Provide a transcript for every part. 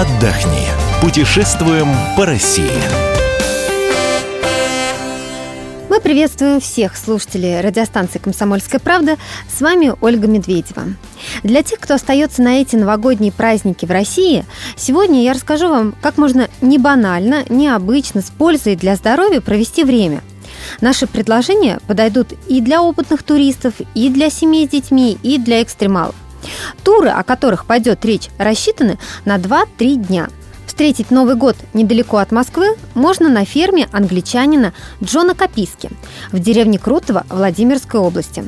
отдохни. Путешествуем по России. Мы приветствуем всех слушателей радиостанции «Комсомольская правда». С вами Ольга Медведева. Для тех, кто остается на эти новогодние праздники в России, сегодня я расскажу вам, как можно не банально, необычно, с пользой для здоровья провести время. Наши предложения подойдут и для опытных туристов, и для семей с детьми, и для экстремалов. Туры, о которых пойдет речь, рассчитаны на 2-3 дня – Встретить Новый год недалеко от Москвы можно на ферме англичанина Джона Каписки в деревне Крутово Владимирской области.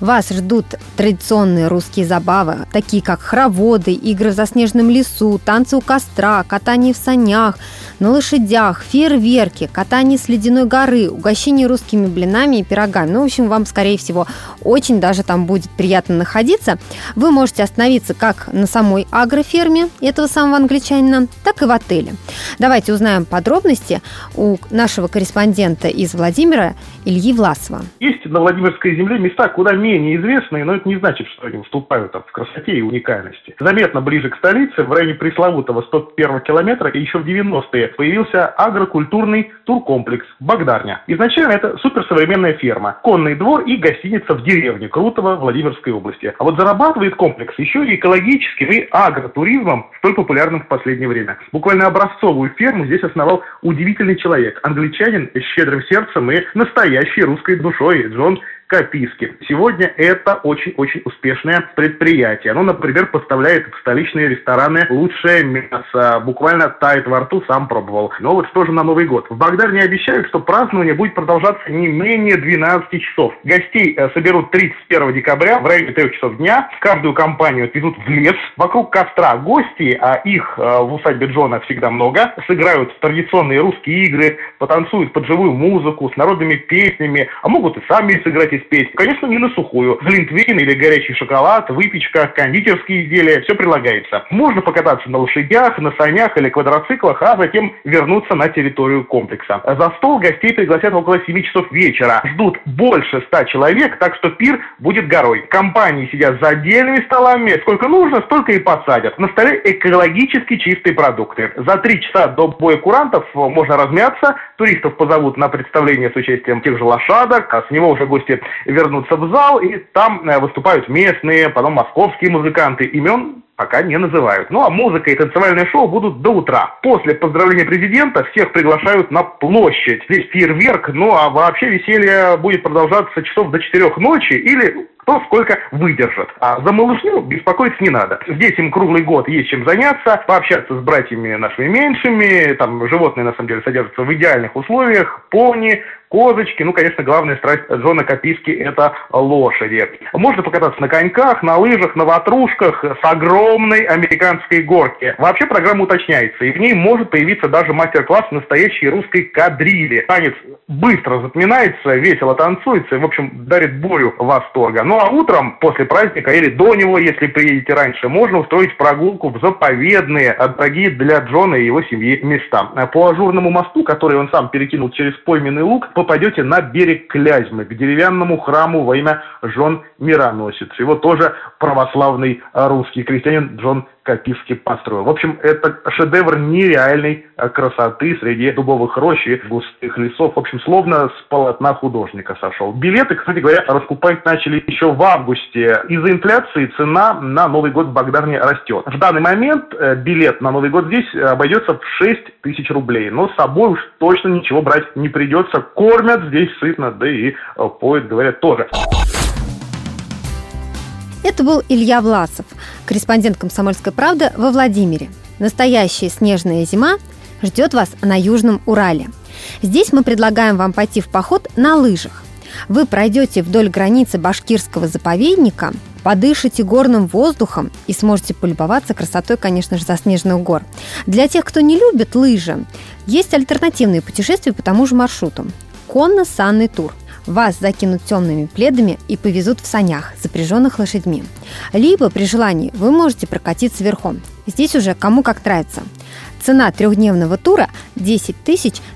Вас ждут традиционные русские забавы, такие как хороводы, игры в заснеженном лесу, танцы у костра, катание в санях, на лошадях, фейерверки, катание с ледяной горы, угощение русскими блинами и пирогами. Ну, в общем, вам, скорее всего, очень даже там будет приятно находиться. Вы можете остановиться как на самой агроферме этого самого англичанина, так и в отеле. Давайте узнаем подробности у нашего корреспондента из Владимира Ильи Власова. Есть на Владимирской земле места, куда менее известные, но это не значит, что они уступают там, в красоте и уникальности. Заметно ближе к столице, в районе пресловутого 101 километра, еще в 90-е появился агрокультурный туркомплекс «Багдарня». Изначально это суперсовременная ферма, конный двор и гостиница в деревне Крутово Владимирской области. А вот зарабатывает комплекс еще и экологическим и агротуризмом, столь популярным в последнее время. Буквально образцовую ферму здесь основал удивительный человек, англичанин с щедрым сердцем и настоящей русской душой. Джон Каписки. Сегодня это очень-очень успешное предприятие. Оно, например, поставляет в столичные рестораны лучшее мясо. Буквально тает во рту, сам пробовал. Но вот что же на Новый год? В Багдарне обещают, что празднование будет продолжаться не менее 12 часов. Гостей э, соберут 31 декабря в районе 3 часов дня. Каждую компанию отвезут в лес. Вокруг костра гости, а их э, в усадьбе Джона всегда много, сыграют в традиционные русские игры, потанцуют под живую музыку с народными песнями, а могут и сами сыграть из песни. Конечно, не на сухую. Глинтвейн или горячий шоколад, выпечка, кондитерские изделия, все прилагается. Можно покататься на лошадях, на санях или квадроциклах, а затем вернуться на территорию комплекса. За стол гостей пригласят около 7 часов вечера. Ждут больше 100 человек, так что пир будет горой. Компании сидят за отдельными столами, сколько нужно, столько и посадят. На столе экологически чистые продукты. За три часа до боя курантов можно размяться, туристов позовут на представление с участием тех же лошадок, а с него уже гости вернуться в зал, и там э, выступают местные, потом московские музыканты. Имен пока не называют. Ну а музыка и танцевальное шоу будут до утра. После поздравления президента всех приглашают на площадь. Здесь фейерверк, ну а вообще веселье будет продолжаться часов до четырех ночи или кто сколько выдержит. А за малышню беспокоиться не надо. Здесь им круглый год есть чем заняться, пообщаться с братьями нашими меньшими, там животные на самом деле содержатся в идеальных условиях, пони, козочки, ну, конечно, главная страсть Джона Каписки – это лошади. Можно покататься на коньках, на лыжах, на ватрушках с огромной американской горки. Вообще программа уточняется, и в ней может появиться даже мастер-класс настоящей русской кадрили. Танец быстро запоминается, весело танцуется и, в общем, дарит болью восторга. Ну, а утром, после праздника или до него, если приедете раньше, можно устроить прогулку в заповедные, дорогие для Джона и его семьи места. По ажурному мосту, который он сам перекинул через пойменный луг, попадете на берег Клязьмы, к деревянному храму во имя Жон Мироносец. Его тоже православный русский крестьянин Джон Каписки построил. В общем, это шедевр нереальной э, красоты среди дубовых рощ и густых лесов. В общем, словно с полотна художника сошел. Билеты, кстати говоря, раскупать начали еще в августе. Из-за инфляции цена на Новый год в Багдарне растет. В данный момент э, билет на Новый год здесь обойдется в 6 тысяч рублей. Но с собой уж точно ничего брать не придется. Кормят здесь сытно, да и э, поют, говорят, тоже. Это был Илья Власов, корреспондент «Комсомольской правды» во Владимире. Настоящая снежная зима ждет вас на Южном Урале. Здесь мы предлагаем вам пойти в поход на лыжах. Вы пройдете вдоль границы башкирского заповедника, подышите горным воздухом и сможете полюбоваться красотой, конечно же, заснеженных гор. Для тех, кто не любит лыжи, есть альтернативные путешествия по тому же маршруту. Конно-санный тур – вас закинут темными пледами и повезут в санях, запряженных лошадьми. Либо, при желании, вы можете прокатиться верхом. Здесь уже кому как нравится. Цена трехдневного тура 10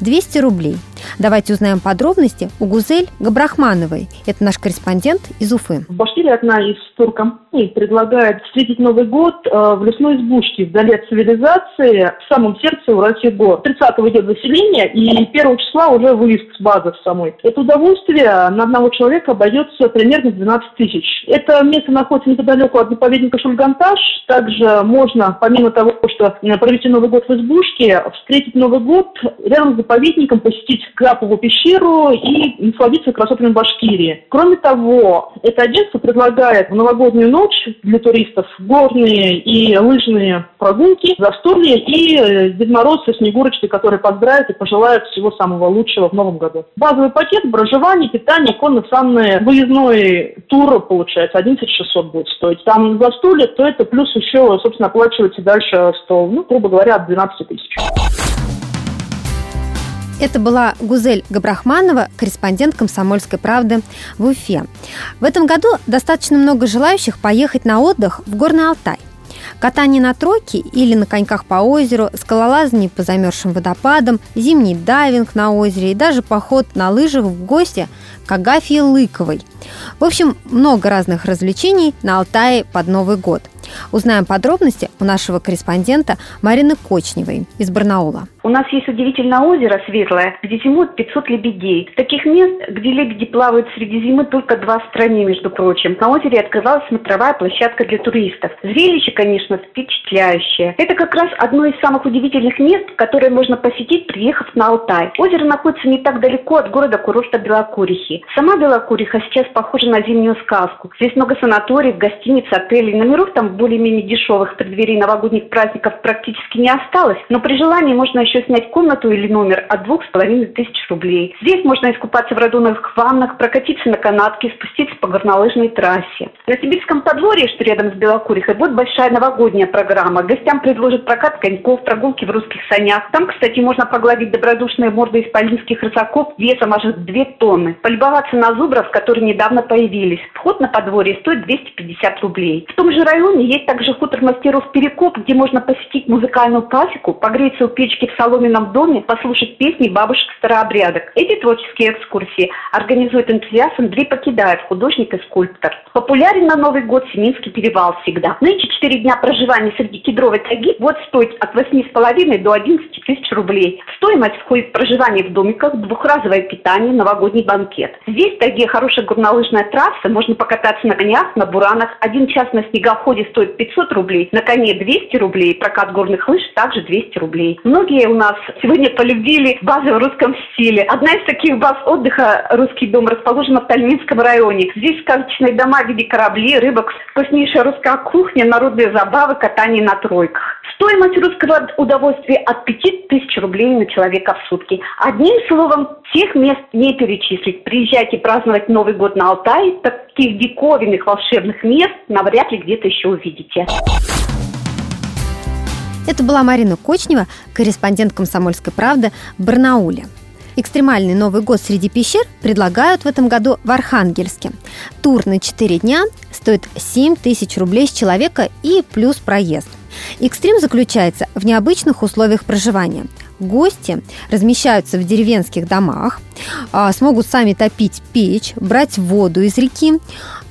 200 рублей. Давайте узнаем подробности у Гузель Габрахмановой. Это наш корреспондент из Уфы. В Башкирии одна из туркомпаний предлагает встретить Новый год э, в лесной избушке вдали от цивилизации в самом сердце Уральских гор. 30 идет заселение, и 1 числа уже выезд с базы самой. Это удовольствие на одного человека обойдется примерно 12 тысяч. Это место находится неподалеку от заповедника Шульганташ. Также можно, помимо того, что провести Новый год в избушке, встретить Новый год рядом с заповедником, посетить Крапову пещеру и насладиться красотами Башкирии. Кроме того, это агентство предлагает в новогоднюю ночь для туристов горные и лыжные прогулки, застолья и э, Дед Мороз со Снегурочкой, которые поздравят и пожелают всего самого лучшего в новом году. Базовый пакет, проживание, питание, конно-санный выездной тур, получается, 11 600 будет стоить. Там застолье, то это плюс еще, собственно, оплачивается дальше стол, ну, грубо говоря, от 12 тысяч. Это была Гузель Габрахманова, корреспондент «Комсомольской правды» в Уфе. В этом году достаточно много желающих поехать на отдых в Горный Алтай. Катание на тройке или на коньках по озеру, скалолазание по замерзшим водопадам, зимний дайвинг на озере и даже поход на лыжах в гости к Агафье Лыковой. В общем, много разных развлечений на Алтае под Новый год – Узнаем подробности у нашего корреспондента Марины Кочневой из Барнаула. У нас есть удивительное озеро Светлое, где зимуют 500 лебедей. Таких мест, где лебеди плавают среди зимы, только два в стране, между прочим. На озере открывалась смотровая площадка для туристов. Зрелище, конечно, впечатляющее. Это как раз одно из самых удивительных мест, которые можно посетить, приехав на Алтай. Озеро находится не так далеко от города-курорта Белокурихи. Сама Белокуриха сейчас похожа на зимнюю сказку. Здесь много санаториев, гостиниц, отелей. Номеров там более-менее дешевых в преддверии новогодних праздников практически не осталось, но при желании можно еще снять комнату или номер от двух с половиной тысяч рублей. Здесь можно искупаться в радоновых ваннах, прокатиться на канатке, спуститься по горнолыжной трассе. На Сибирском подворье, что рядом с Белокурихой, будет большая новогодняя программа. Гостям предложат прокат коньков, прогулки в русских санях. Там, кстати, можно погладить добродушные морды исполинских рысаков весом аж 2 тонны. Полюбоваться на зубров, которые недавно появились. Вход на подворье стоит 250 рублей. В том же районе есть также хутор мастеров Перекоп, где можно посетить музыкальную пасеку, погреться у печки в соломенном доме, послушать песни бабушек-старообрядок. Эти творческие экскурсии организует энтузиаст Андрей Покидаев, художник и скульптор. Популярен на Новый год Семинский перевал всегда. Нынче 4 дня проживания среди кедровой тайги будет стоить от 8,5 до 11 тысяч рублей. Стоимость входит проживание в домиках, двухразовое питание, новогодний банкет. Здесь в тайге хорошая горнолыжная трасса, можно покататься на конях, на буранах. Один час на снегоходе стоит 500 рублей, на коне 200 рублей, прокат горных лыж также 200 рублей. Многие у нас сегодня полюбили базы в русском стиле. Одна из таких баз отдыха «Русский дом» расположена в Тальминском районе. Здесь сказочные дома в виде кораблей, рыбок, вкуснейшая русская кухня, народные забавы, катание на тройках. Стоимость русского удовольствия от 5000 рублей на человека в сутки. Одним словом, всех мест не перечислить. Приезжайте праздновать Новый год на Алтай. Таких диковинных волшебных мест навряд ли где-то еще увидите. Это была Марина Кочнева, корреспондент «Комсомольской правды» Барнауле. Экстремальный Новый год среди пещер предлагают в этом году в Архангельске. Тур на 4 дня стоит 7 тысяч рублей с человека и плюс проезд. Экстрим заключается в необычных условиях проживания. Гости размещаются в деревенских домах, а, смогут сами топить печь, брать воду из реки,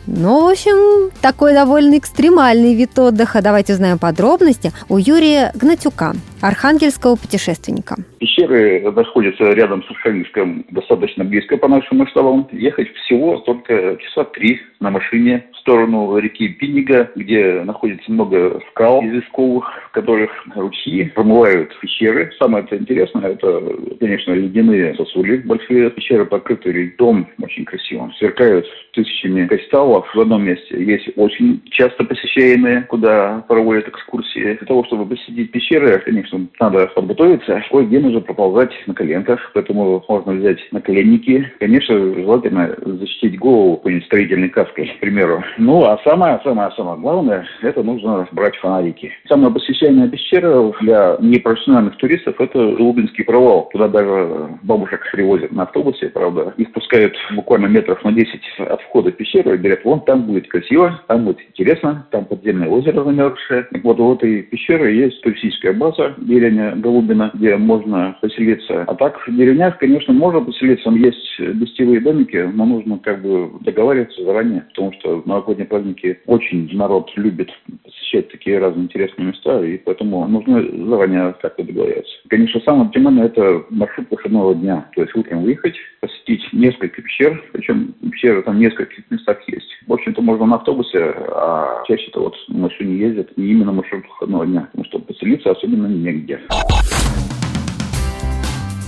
ну, в общем, такой довольно экстремальный вид отдыха. Давайте узнаем подробности у Юрия Гнатюка, архангельского путешественника. Пещеры находятся рядом с Архангельском, достаточно близко по нашим масштабам. Ехать всего только часа три на машине сторону реки Пиннига, где находится много скал известковых, в которых ручьи промывают пещеры. Самое это интересное, это, конечно, ледяные сосули. Большие пещеры покрыты льдом, очень красиво. Сверкают тысячами кристаллов в одном месте. Есть очень часто посещаемые, куда проводят экскурсии. Для того, чтобы посетить пещеры, конечно, надо подготовиться. Кое-где нужно проползать на коленках, поэтому можно взять наколенники. Конечно, желательно защитить голову какой-нибудь строительной каской, к примеру. Ну, а самое-самое-самое главное, это нужно брать фонарики. Самая посещаемая пещера для непрофессиональных туристов – это Лубинский провал. Туда даже бабушек привозят на автобусе, правда. Их пускают буквально метров на 10 от входа в пещеру и говорят, вон там будет красиво, там будет интересно, там подземное озеро замерзшее. Вот в этой пещере есть туристическая база, деревня Голубина, где можно поселиться. А так в деревнях, конечно, можно поселиться, есть гостевые домики, но нужно как бы договариваться заранее, потому что новогодние праздники очень народ любит посещать такие разные интересные места, и поэтому нужно заранее как-то договориться. Конечно, самое оптимальное – это маршрут выходного дня, то есть утром выехать, посетить несколько пещер, причем пещеры там в нескольких местах есть. В общем-то, можно на автобусе, а чаще-то вот на машине ездят, и именно маршрут выходного дня, потому что поселиться особенно негде.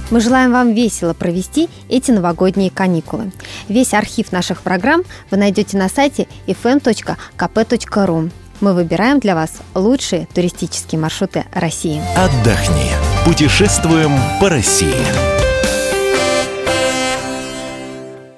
Мы желаем вам весело провести эти новогодние каникулы. Весь архив наших программ вы найдете на сайте fm.kp.ru. Мы выбираем для вас лучшие туристические маршруты России. Отдохни. Путешествуем по России.